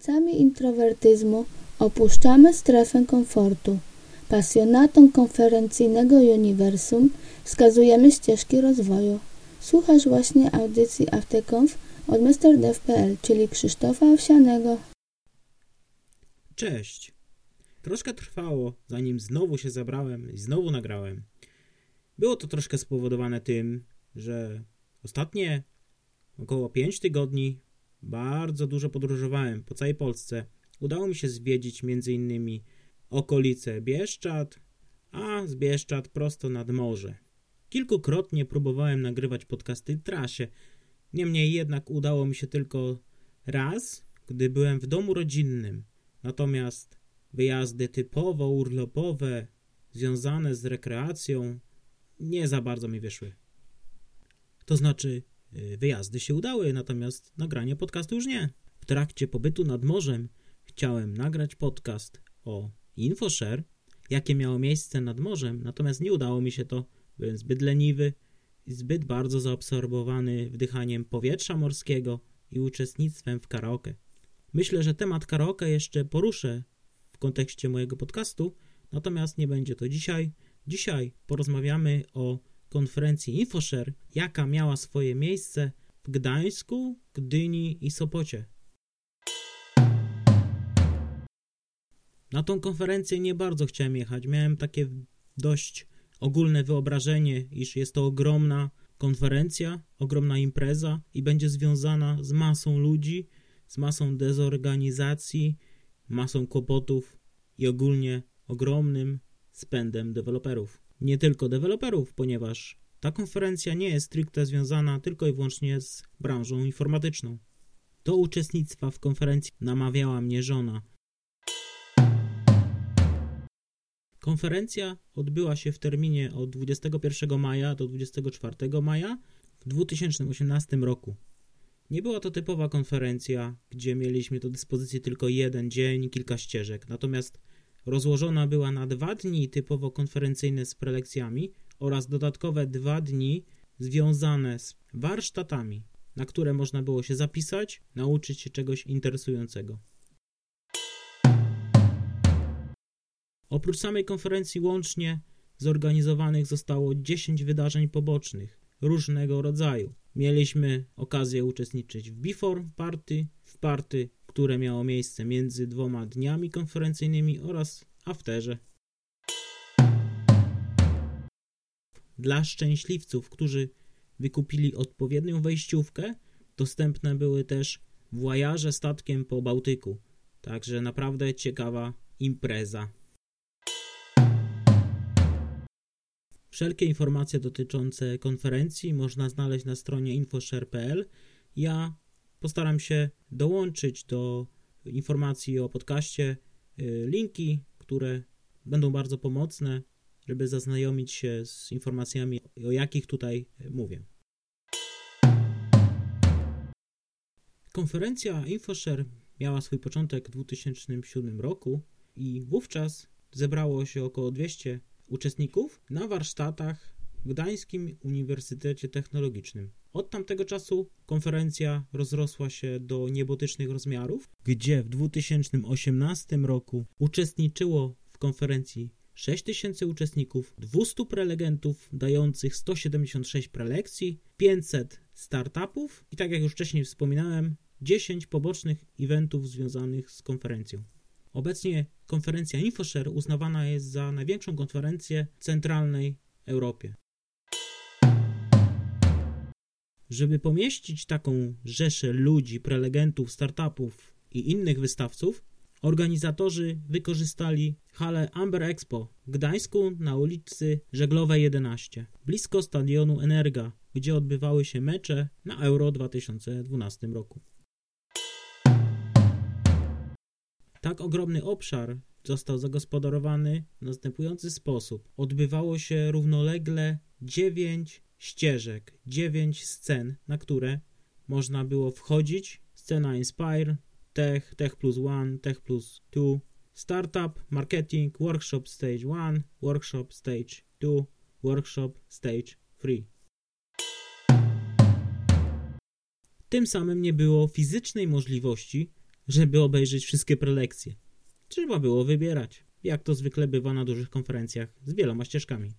granicami introwertyzmu opuszczamy strefę komfortu. Pasjonatom konferencyjnego uniwersum wskazujemy ścieżki rozwoju. Słuchasz właśnie audycji Aftekonf od MrDev.pl, czyli Krzysztofa Owsianego. Cześć! Troszkę trwało, zanim znowu się zabrałem i znowu nagrałem. Było to troszkę spowodowane tym, że ostatnie około 5 tygodni bardzo dużo podróżowałem po całej Polsce. Udało mi się zwiedzić m.in. okolice Bieszczad, a z Bieszczad prosto nad morze. Kilkukrotnie próbowałem nagrywać podcasty w trasie, niemniej jednak udało mi się tylko raz, gdy byłem w domu rodzinnym. Natomiast wyjazdy typowo urlopowe, związane z rekreacją, nie za bardzo mi wyszły. To znaczy, wyjazdy się udały, natomiast nagranie podcastu już nie. W trakcie pobytu nad morzem chciałem nagrać podcast o InfoShare, jakie miało miejsce nad morzem, natomiast nie udało mi się to. Byłem zbyt leniwy i zbyt bardzo zaabsorbowany wdychaniem powietrza morskiego i uczestnictwem w karaoke. Myślę, że temat karaoke jeszcze poruszę w kontekście mojego podcastu, natomiast nie będzie to dzisiaj. Dzisiaj porozmawiamy o konferencji InfoShare, jaka miała swoje miejsce w Gdańsku, Gdyni i Sopocie. Na tą konferencję nie bardzo chciałem jechać. Miałem takie dość ogólne wyobrażenie, iż jest to ogromna konferencja, ogromna impreza i będzie związana z masą ludzi, z masą dezorganizacji, masą kłopotów i ogólnie ogromnym spędem deweloperów. Nie tylko deweloperów, ponieważ ta konferencja nie jest stricte związana tylko i wyłącznie z branżą informatyczną. Do uczestnictwa w konferencji namawiała mnie żona. Konferencja odbyła się w terminie od 21 maja do 24 maja w 2018 roku. Nie była to typowa konferencja, gdzie mieliśmy do dyspozycji tylko jeden dzień, kilka ścieżek, natomiast rozłożona była na dwa dni typowo konferencyjne z prelekcjami oraz dodatkowe dwa dni związane z warsztatami, na które można było się zapisać, nauczyć się czegoś interesującego. Oprócz samej konferencji łącznie zorganizowanych zostało 10 wydarzeń pobocznych różnego rodzaju. Mieliśmy okazję uczestniczyć w Before Party, w party, które miało miejsce między dwoma dniami konferencyjnymi oraz afterze. Dla szczęśliwców, którzy wykupili odpowiednią wejściówkę, dostępne były też włajarze statkiem po Bałtyku. Także naprawdę ciekawa impreza. Wszelkie informacje dotyczące konferencji można znaleźć na stronie infoshare.pl. Ja postaram się dołączyć do informacji o podcaście y, linki, które będą bardzo pomocne, żeby zaznajomić się z informacjami, o jakich tutaj mówię. Konferencja InfoShare miała swój początek w 2007 roku i wówczas zebrało się około 200 uczestników na warsztatach w Gdańskim Uniwersytecie Technologicznym. Od tamtego czasu konferencja rozrosła się do niebotycznych rozmiarów, gdzie w 2018 roku uczestniczyło w konferencji 6000 uczestników, 200 prelegentów dających 176 prelekcji, 500 startupów i tak jak już wcześniej wspominałem, 10 pobocznych eventów związanych z konferencją. Obecnie konferencja InfoShare uznawana jest za największą konferencję w centralnej Europie. Żeby pomieścić taką rzeszę ludzi, prelegentów, startupów i innych wystawców, organizatorzy wykorzystali halę Amber Expo w Gdańsku na ulicy Żeglowej 11, blisko stadionu Energa, gdzie odbywały się mecze na Euro 2012 roku. Tak ogromny obszar został zagospodarowany w następujący sposób. Odbywało się równolegle 9 ścieżek, 9 scen, na które można było wchodzić. Scena Inspire, Tech, Tech plus One, Tech plus Two, Startup, Marketing, Workshop Stage 1, Workshop Stage 2, Workshop Stage 3. Tym samym nie było fizycznej możliwości żeby obejrzeć wszystkie prelekcje. Trzeba było wybierać, jak to zwykle bywa na dużych konferencjach z wieloma ścieżkami.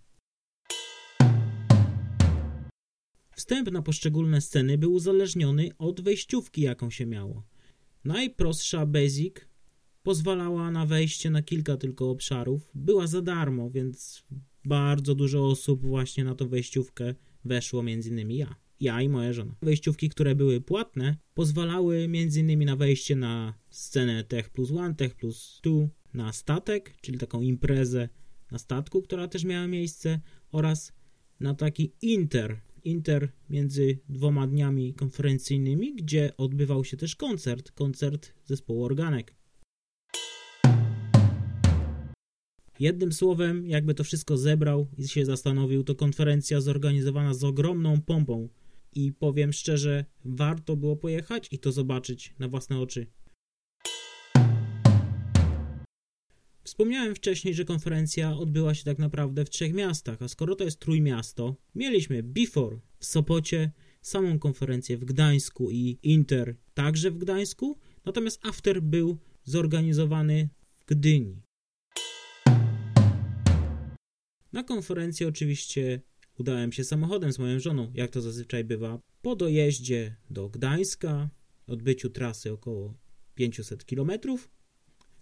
Wstęp na poszczególne sceny był uzależniony od wejściówki, jaką się miało. Najprostsza Basic pozwalała na wejście na kilka tylko obszarów. Była za darmo, więc bardzo dużo osób właśnie na tą wejściówkę weszło, między innymi ja. Ja i moja żona. Wejściówki, które były płatne, pozwalały innymi na wejście na scenę Tech plus One, Tech plus Two, na statek, czyli taką imprezę na statku, która też miała miejsce, oraz na taki inter, inter między dwoma dniami konferencyjnymi, gdzie odbywał się też koncert, koncert zespołu Organek. Jednym słowem, jakby to wszystko zebrał i się zastanowił, to konferencja zorganizowana z ogromną pompą i powiem szczerze, warto było pojechać i to zobaczyć na własne oczy. Wspomniałem wcześniej, że konferencja odbyła się tak naprawdę w trzech miastach, a skoro to jest trójmiasto, mieliśmy Before w Sopocie, samą konferencję w Gdańsku i Inter także w Gdańsku, natomiast After był zorganizowany w Gdyni. Na konferencję oczywiście udałem się samochodem z moją żoną, jak to zazwyczaj bywa. Po dojeździe do Gdańska, odbyciu trasy około 500 km,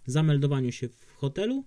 zameldowaniu się w hotelu,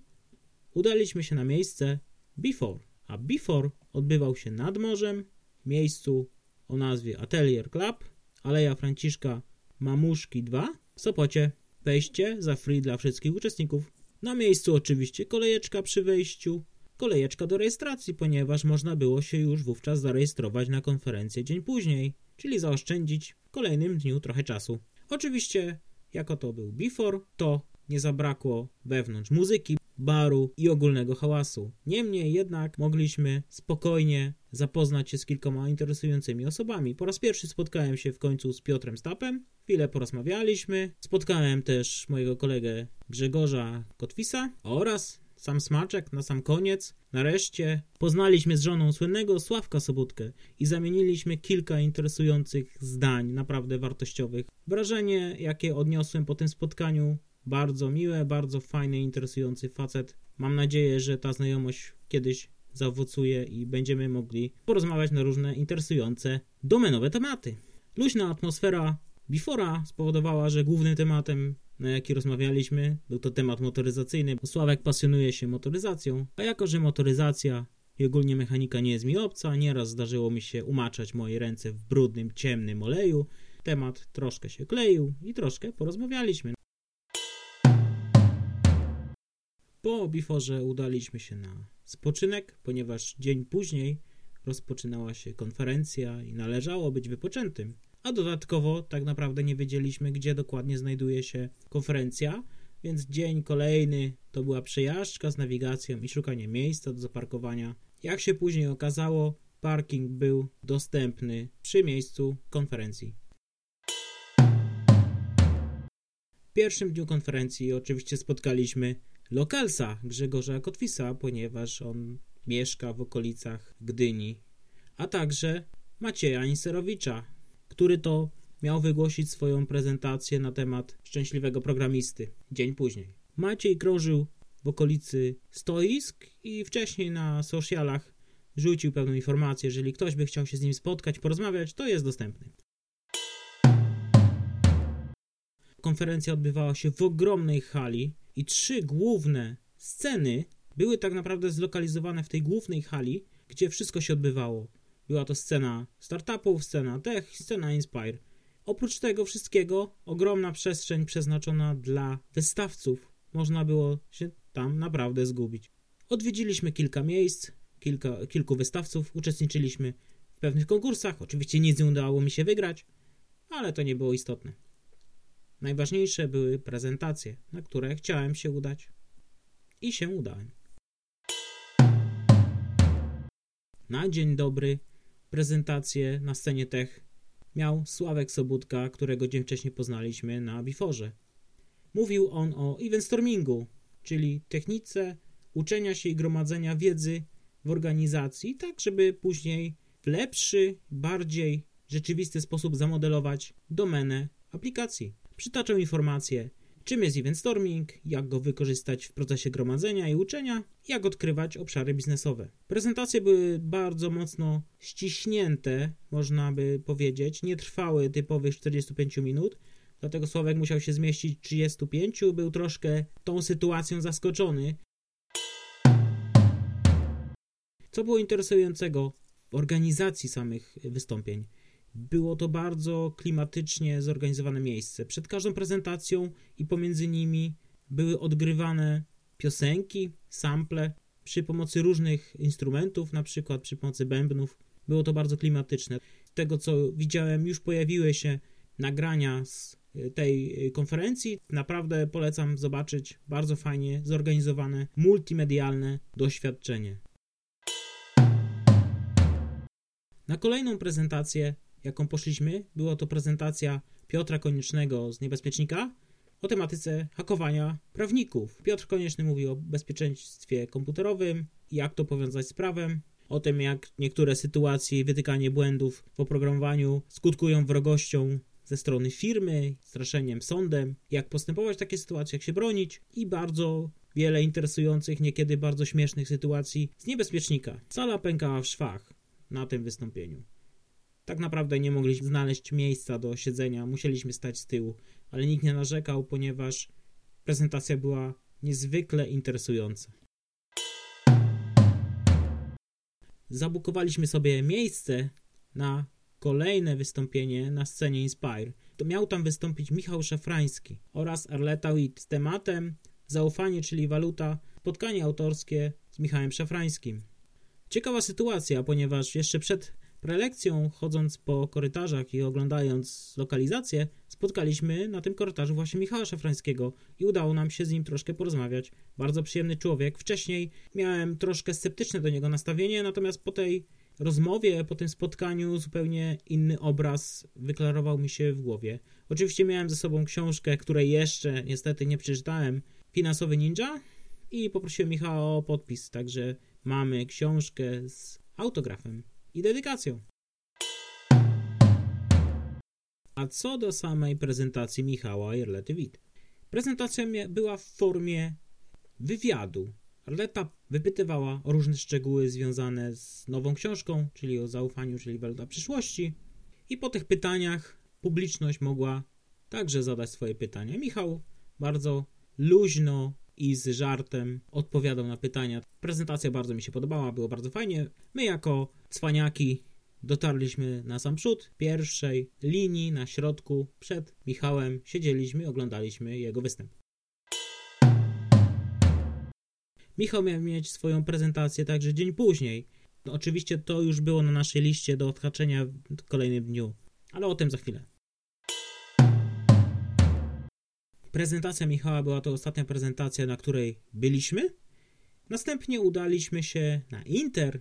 udaliśmy się na miejsce Before, a Before odbywał się nad morzem, w miejscu o nazwie Atelier Club, Aleja Franciszka Mamuszki 2 w Sopocie. Wejście za free dla wszystkich uczestników. Na miejscu oczywiście kolejeczka przy wejściu, kolejeczka do rejestracji, ponieważ można było się już wówczas zarejestrować na konferencję dzień później, czyli zaoszczędzić w kolejnym dniu trochę czasu. Oczywiście, jako to był before, to nie zabrakło wewnątrz muzyki, baru i ogólnego hałasu. Niemniej jednak mogliśmy spokojnie zapoznać się z kilkoma interesującymi osobami. Po raz pierwszy spotkałem się w końcu z Piotrem Stapem, chwilę porozmawialiśmy. Spotkałem też mojego kolegę Grzegorza Kotwisa oraz sam smaczek na sam koniec. Nareszcie poznaliśmy z żoną słynnego Sławka Sobutkę i zamieniliśmy kilka interesujących zdań, naprawdę wartościowych. Wrażenie, jakie odniosłem po tym spotkaniu, bardzo miłe, bardzo fajny, interesujący facet. Mam nadzieję, że ta znajomość kiedyś zaowocuje i będziemy mogli porozmawiać na różne interesujące domenowe tematy. Luźna atmosfera Bifora spowodowała, że głównym tematem na jaki rozmawialiśmy. Był to temat motoryzacyjny, bo Sławek pasjonuje się motoryzacją, a jako, że motoryzacja i ogólnie mechanika nie jest mi obca, nieraz zdarzyło mi się umaczać moje ręce w brudnym, ciemnym oleju. Temat troszkę się kleił i troszkę porozmawialiśmy. Po biforze udaliśmy się na spoczynek, ponieważ dzień później rozpoczynała się konferencja i należało być wypoczętym a dodatkowo tak naprawdę nie wiedzieliśmy, gdzie dokładnie znajduje się konferencja, więc dzień kolejny to była przejażdżka z nawigacją i szukanie miejsca do zaparkowania. Jak się później okazało, parking był dostępny przy miejscu konferencji. W pierwszym dniu konferencji oczywiście spotkaliśmy lokalsa Grzegorza Kotwisa, ponieważ on mieszka w okolicach Gdyni, a także Macieja Inserowicza, który to miał wygłosić swoją prezentację na temat szczęśliwego programisty dzień później. Maciej krążył w okolicy stoisk i wcześniej na socialach rzucił pewną informację, jeżeli ktoś by chciał się z nim spotkać, porozmawiać, to jest dostępny. Konferencja odbywała się w ogromnej hali i trzy główne sceny były tak naprawdę zlokalizowane w tej głównej hali, gdzie wszystko się odbywało. Była to scena startupów, scena tech, scena Inspire. Oprócz tego wszystkiego ogromna przestrzeń przeznaczona dla wystawców. Można było się tam naprawdę zgubić. Odwiedziliśmy kilka miejsc, kilka, kilku wystawców, uczestniczyliśmy w pewnych konkursach. Oczywiście nic nie udało mi się wygrać, ale to nie było istotne. Najważniejsze były prezentacje, na które chciałem się udać i się udałem. Na dzień dobry prezentację na scenie tech miał Sławek Sobutka, którego dzień wcześniej poznaliśmy na Biforze. Mówił on o eventstormingu, czyli technice uczenia się i gromadzenia wiedzy w organizacji, tak żeby później w lepszy, bardziej rzeczywisty sposób zamodelować domenę aplikacji. Przytaczał informacje, czym jest event storming, jak go wykorzystać w procesie gromadzenia i uczenia, jak odkrywać obszary biznesowe. Prezentacje były bardzo mocno ściśnięte, można by powiedzieć, nie trwały typowych 45 minut, dlatego Sławek musiał się zmieścić 35, był troszkę tą sytuacją zaskoczony. Co było interesującego w organizacji samych wystąpień? Było to bardzo klimatycznie zorganizowane miejsce. Przed każdą prezentacją i pomiędzy nimi były odgrywane piosenki, sample przy pomocy różnych instrumentów, na przykład przy pomocy bębnów. Było to bardzo klimatyczne. Z tego co widziałem, już pojawiły się nagrania z tej konferencji. Naprawdę polecam zobaczyć. Bardzo fajnie zorganizowane, multimedialne doświadczenie. Na kolejną prezentację jaką poszliśmy, była to prezentacja Piotra Koniecznego z Niebezpiecznika o tematyce hakowania prawników. Piotr Konieczny mówił o bezpieczeństwie komputerowym, jak to powiązać z prawem, o tym jak niektóre sytuacje i wytykanie błędów w oprogramowaniu skutkują wrogością ze strony firmy, straszeniem sądem, jak postępować w takiej sytuacji, jak się bronić i bardzo wiele interesujących, niekiedy bardzo śmiesznych sytuacji z niebezpiecznika. Sala pękała w szwach na tym wystąpieniu. Tak naprawdę nie mogliśmy znaleźć miejsca do siedzenia, musieliśmy stać z tyłu, ale nikt nie narzekał, ponieważ prezentacja była niezwykle interesująca. Zabukowaliśmy sobie miejsce na kolejne wystąpienie na scenie Inspire. To miał tam wystąpić Michał Szafrański oraz Arleta Witt z tematem Zaufanie, czyli waluta, spotkanie autorskie z Michałem Szafrańskim. Ciekawa sytuacja, ponieważ jeszcze przed prelekcją, chodząc po korytarzach i oglądając lokalizację, spotkaliśmy na tym korytarzu właśnie Michała Szafrańskiego i udało nam się z nim troszkę porozmawiać. Bardzo przyjemny człowiek. Wcześniej miałem troszkę sceptyczne do niego nastawienie, natomiast po tej rozmowie, po tym spotkaniu zupełnie inny obraz wyklarował mi się w głowie. Oczywiście miałem ze sobą książkę, której jeszcze niestety nie przeczytałem, Finansowy Ninja i poprosiłem Michała o podpis, także mamy książkę z autografem i dedykacją. A co do samej prezentacji Michała Witt. Prezentacja była w formie wywiadu. Arleta wypytywała o różne szczegóły związane z nową książką, czyli o zaufaniu, czyli waluta przyszłości. I po tych pytaniach publiczność mogła także zadać swoje pytania. Michał bardzo luźno i z żartem odpowiadał na pytania. Prezentacja bardzo mi się podobała, było bardzo fajnie. My jako cwaniaki dotarliśmy na sam przód pierwszej linii na środku przed Michałem. Siedzieliśmy, oglądaliśmy jego występ. Michał miał mieć swoją prezentację także dzień później. No, oczywiście to już było na naszej liście do odhaczenia w kolejnym dniu, ale o tym za chwilę. Prezentacja Michała była to ostatnia prezentacja, na której byliśmy. Następnie udaliśmy się na Inter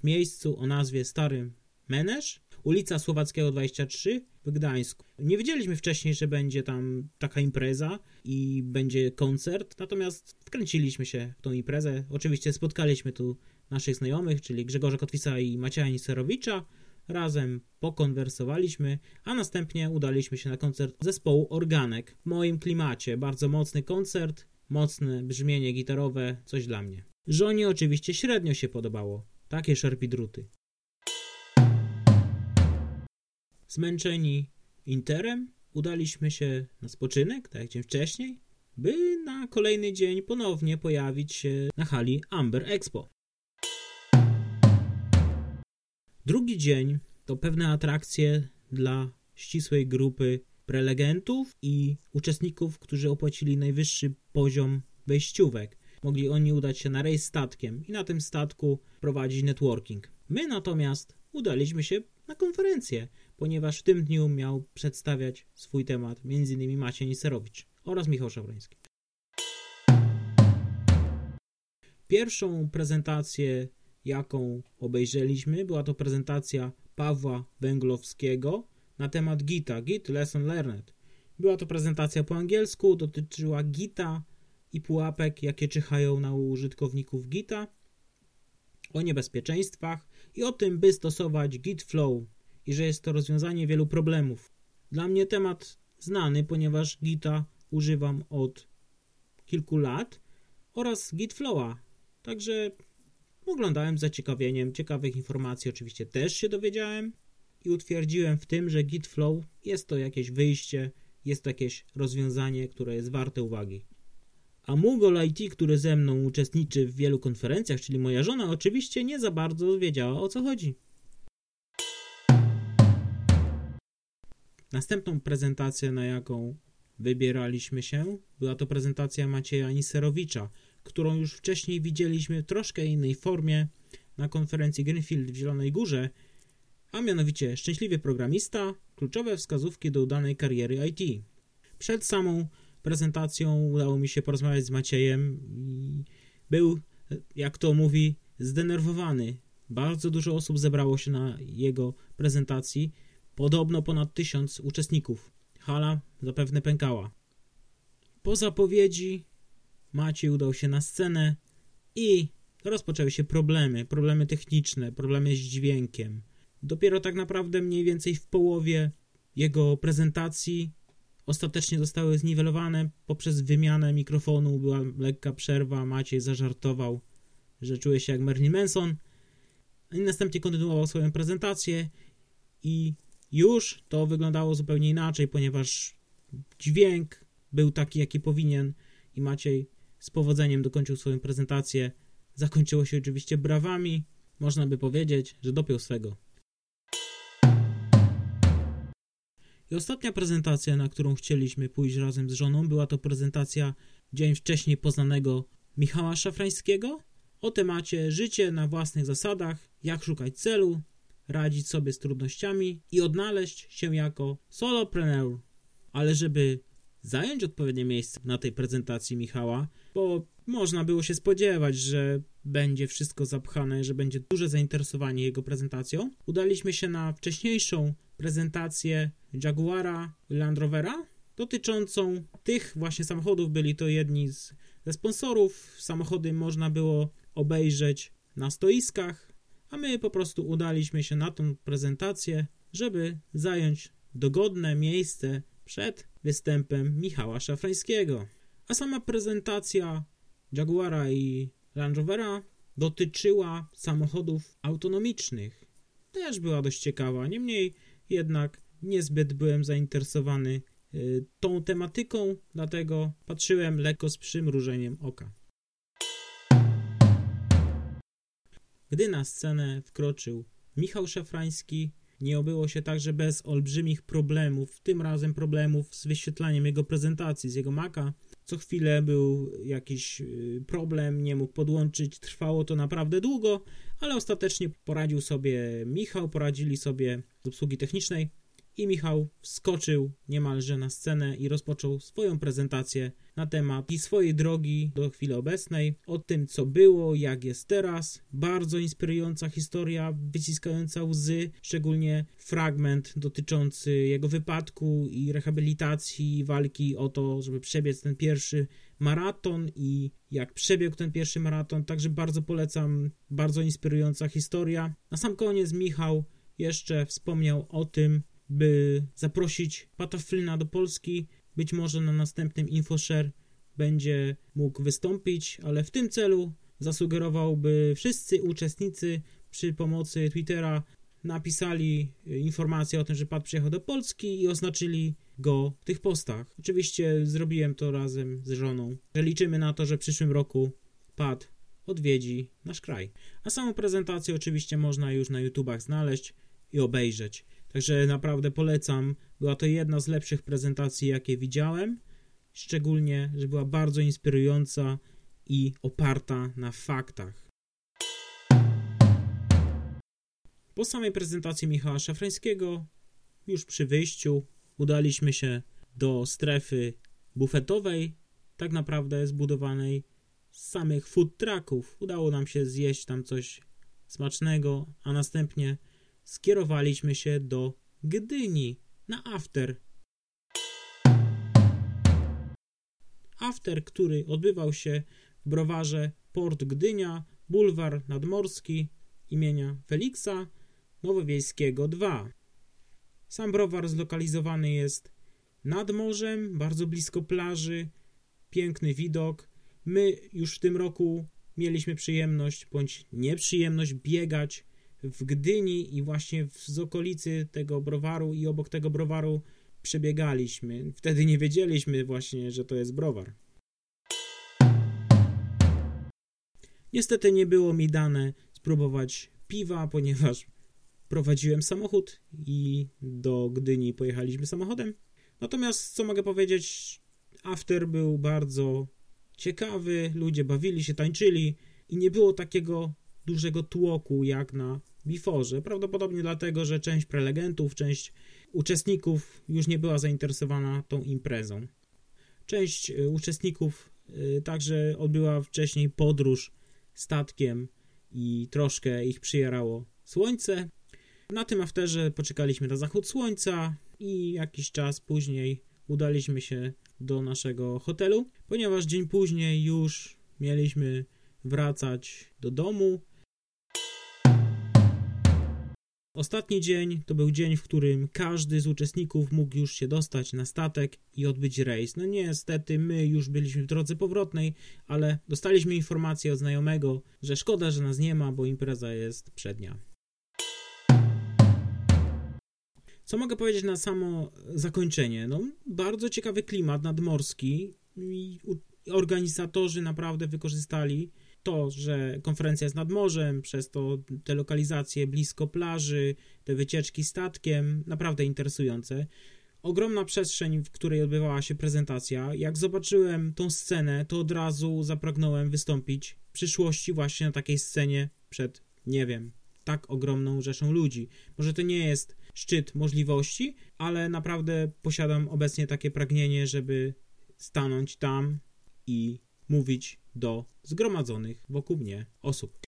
w miejscu o nazwie Starym Menesz, ulica Słowackiego 23 w Gdańsku. Nie wiedzieliśmy wcześniej, że będzie tam taka impreza i będzie koncert, natomiast wkręciliśmy się w tą imprezę. Oczywiście spotkaliśmy tu naszych znajomych, czyli Grzegorza Kotwisa i Macieja Niserowicza, Razem pokonwersowaliśmy, a następnie udaliśmy się na koncert zespołu Organek. W moim klimacie bardzo mocny koncert, mocne brzmienie gitarowe, coś dla mnie. Żonie oczywiście średnio się podobało. Takie szarpidruty. Zmęczeni interem, udaliśmy się na spoczynek, tak jak dzień wcześniej, by na kolejny dzień ponownie pojawić się na hali Amber Expo. Drugi dzień to pewne atrakcje dla ścisłej grupy prelegentów i uczestników, którzy opłacili najwyższy poziom wejściówek. Mogli oni udać się na rejs statkiem i na tym statku prowadzić networking. My natomiast udaliśmy się na konferencję, ponieważ w tym dniu miał przedstawiać swój temat m.in. Maciej Niserowicz oraz Michał Szawrański. Pierwszą prezentację jaką obejrzeliśmy. Była to prezentacja Pawła Węglowskiego na temat Gita, Git Lesson Learned. Była to prezentacja po angielsku, dotyczyła Gita i pułapek, jakie czyhają na użytkowników Gita, o niebezpieczeństwach i o tym, by stosować Git Flow i że jest to rozwiązanie wielu problemów. Dla mnie temat znany, ponieważ Gita używam od kilku lat oraz Gitflowa. Także oglądałem z zaciekawieniem, ciekawych informacji oczywiście też się dowiedziałem i utwierdziłem w tym, że Gitflow jest to jakieś wyjście, jest to jakieś rozwiązanie, które jest warte uwagi. A Mugol IT, który ze mną uczestniczy w wielu konferencjach, czyli moja żona, oczywiście nie za bardzo wiedziała o co chodzi. Następną prezentację, na jaką wybieraliśmy się, była to prezentacja Macieja Niserowicza, którą już wcześniej widzieliśmy w troszkę innej formie na konferencji Greenfield w Zielonej Górze, a mianowicie szczęśliwy programista, kluczowe wskazówki do udanej kariery IT. Przed samą prezentacją udało mi się porozmawiać z Maciejem i był, jak to mówi, zdenerwowany. Bardzo dużo osób zebrało się na jego prezentacji, podobno ponad tysiąc uczestników. Hala zapewne pękała. Po zapowiedzi Maciej udał się na scenę i rozpoczęły się problemy, problemy techniczne, problemy z dźwiękiem. Dopiero tak naprawdę mniej więcej w połowie jego prezentacji ostatecznie zostały zniwelowane poprzez wymianę mikrofonu. Była lekka przerwa, Maciej zażartował, że czuje się jak Marilyn Manson i następnie kontynuował swoją prezentację i już to wyglądało zupełnie inaczej, ponieważ dźwięk był taki, jaki powinien i Maciej z powodzeniem dokończył swoją prezentację. Zakończyło się oczywiście brawami. Można by powiedzieć, że dopiął swego. I ostatnia prezentacja, na którą chcieliśmy pójść razem z żoną, była to prezentacja dzień wcześniej poznanego Michała Szafrańskiego o temacie życie na własnych zasadach, jak szukać celu, radzić sobie z trudnościami i odnaleźć się jako solopreneur. Ale żeby zająć odpowiednie miejsce na tej prezentacji Michała, bo można było się spodziewać, że będzie wszystko zapchane, że będzie duże zainteresowanie jego prezentacją. Udaliśmy się na wcześniejszą prezentację Jaguara Land Rovera dotyczącą tych właśnie samochodów. Byli to jedni z, ze sponsorów. Samochody można było obejrzeć na stoiskach, a my po prostu udaliśmy się na tą prezentację, żeby zająć dogodne miejsce przed występem Michała Szafrańskiego. A sama prezentacja Jaguara i Land Rovera dotyczyła samochodów autonomicznych. Też była dość ciekawa, niemniej jednak niezbyt byłem zainteresowany y, tą tematyką, dlatego patrzyłem lekko z przymrużeniem oka. Gdy na scenę wkroczył Michał Szafrański, nie obyło się także bez olbrzymich problemów, tym razem problemów z wyświetlaniem jego prezentacji, z jego maka. Co chwilę był jakiś y, problem, nie mógł podłączyć, trwało to naprawdę długo, ale ostatecznie poradził sobie Michał, poradzili sobie z obsługi technicznej i Michał wskoczył niemalże na scenę i rozpoczął swoją prezentację na temat i swojej drogi do chwili obecnej, o tym co było, jak jest teraz. Bardzo inspirująca historia, wyciskająca łzy, szczególnie fragment dotyczący jego wypadku i rehabilitacji, walki o to, żeby przebiec ten pierwszy maraton i jak przebiegł ten pierwszy maraton. Także bardzo polecam, bardzo inspirująca historia. Na sam koniec Michał jeszcze wspomniał o tym, by zaprosić Pata do Polski. Być może na następnym InfoShare będzie mógł wystąpić, ale w tym celu zasugerował, by wszyscy uczestnicy przy pomocy Twittera napisali informację o tym, że Pat przyjechał do Polski i oznaczyli go w tych postach. Oczywiście zrobiłem to razem z żoną, liczymy na to, że w przyszłym roku Pat odwiedzi nasz kraj. A samą prezentację oczywiście można już na YouTubach znaleźć i obejrzeć. Także naprawdę polecam. Była to jedna z lepszych prezentacji, jakie widziałem. Szczególnie, że była bardzo inspirująca i oparta na faktach. Po samej prezentacji Michała Szafrańskiego, już przy wyjściu, udaliśmy się do strefy bufetowej, tak naprawdę zbudowanej z samych food trucków. Udało nam się zjeść tam coś smacznego, a następnie skierowaliśmy się do Gdyni na after. After, który odbywał się w browarze Port Gdynia, bulwar nadmorski imienia Feliksa Nowowiejskiego 2. Sam browar zlokalizowany jest nad morzem, bardzo blisko plaży, piękny widok. My już w tym roku mieliśmy przyjemność bądź nieprzyjemność biegać w Gdyni i właśnie z okolicy tego browaru i obok tego browaru przebiegaliśmy. Wtedy nie wiedzieliśmy właśnie, że to jest browar. Niestety nie było mi dane spróbować piwa, ponieważ prowadziłem samochód i do Gdyni pojechaliśmy samochodem. Natomiast co mogę powiedzieć, after był bardzo ciekawy, ludzie bawili się, tańczyli i nie było takiego dużego tłoku jak na Biforze. Prawdopodobnie dlatego, że część prelegentów, część uczestników już nie była zainteresowana tą imprezą. Część y, uczestników y, także odbyła wcześniej podróż statkiem i troszkę ich przyjarało słońce. Na tym afterze poczekaliśmy na zachód słońca i jakiś czas później udaliśmy się do naszego hotelu, ponieważ dzień później już mieliśmy wracać do domu. Ostatni dzień to był dzień, w którym każdy z uczestników mógł już się dostać na statek i odbyć rejs. No niestety my już byliśmy w drodze powrotnej, ale dostaliśmy informację od znajomego, że szkoda, że nas nie ma, bo impreza jest przednia. Co mogę powiedzieć na samo zakończenie? No, bardzo ciekawy klimat nadmorski i organizatorzy naprawdę wykorzystali to, że konferencja jest nad morzem, przez to te lokalizacje blisko plaży, te wycieczki statkiem, naprawdę interesujące. Ogromna przestrzeń, w której odbywała się prezentacja. Jak zobaczyłem tą scenę, to od razu zapragnąłem wystąpić w przyszłości właśnie na takiej scenie przed, nie wiem, tak ogromną rzeszą ludzi. Może to nie jest szczyt możliwości, ale naprawdę posiadam obecnie takie pragnienie, żeby stanąć tam i mówić do zgromadzonych wokół mnie osób.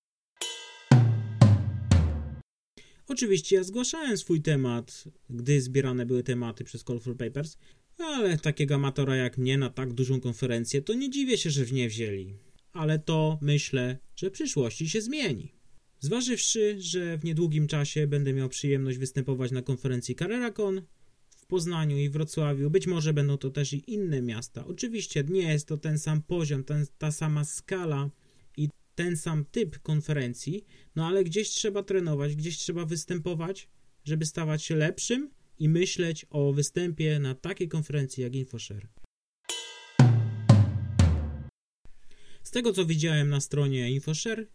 Oczywiście ja zgłaszałem swój temat, gdy zbierane były tematy przez Colorful Papers, ale takiego amatora jak mnie na tak dużą konferencję to nie dziwię się, że w nie wzięli. Ale to myślę, że w przyszłości się zmieni. Zważywszy, że w niedługim czasie będę miał przyjemność występować na konferencji CarreraCon Poznaniu i Wrocławiu, być może będą to też i inne miasta. Oczywiście nie jest to ten sam poziom, ten, ta sama skala i ten sam typ konferencji, no ale gdzieś trzeba trenować, gdzieś trzeba występować, żeby stawać się lepszym i myśleć o występie na takiej konferencji jak InfoShare. Z tego co widziałem na stronie InfoShare,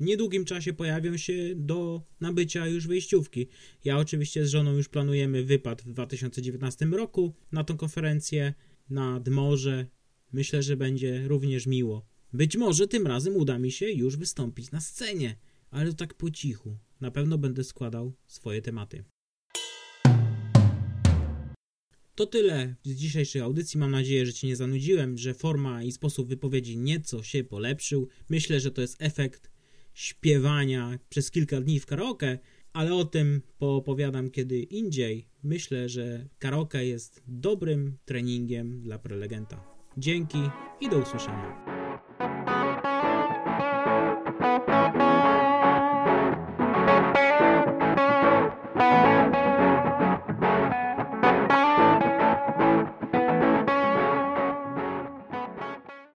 w niedługim czasie pojawią się do nabycia już wyjściówki. Ja oczywiście z żoną już planujemy wypad w 2019 roku na tą konferencję nad morze. Myślę, że będzie również miło. Być może tym razem uda mi się już wystąpić na scenie, ale tak po cichu. Na pewno będę składał swoje tematy. To tyle z dzisiejszej audycji. Mam nadzieję, że Cię nie zanudziłem, że forma i sposób wypowiedzi nieco się polepszył. Myślę, że to jest efekt śpiewania przez kilka dni w karaoke, ale o tym poopowiadam kiedy indziej. Myślę, że karaoke jest dobrym treningiem dla prelegenta. Dzięki i do usłyszenia.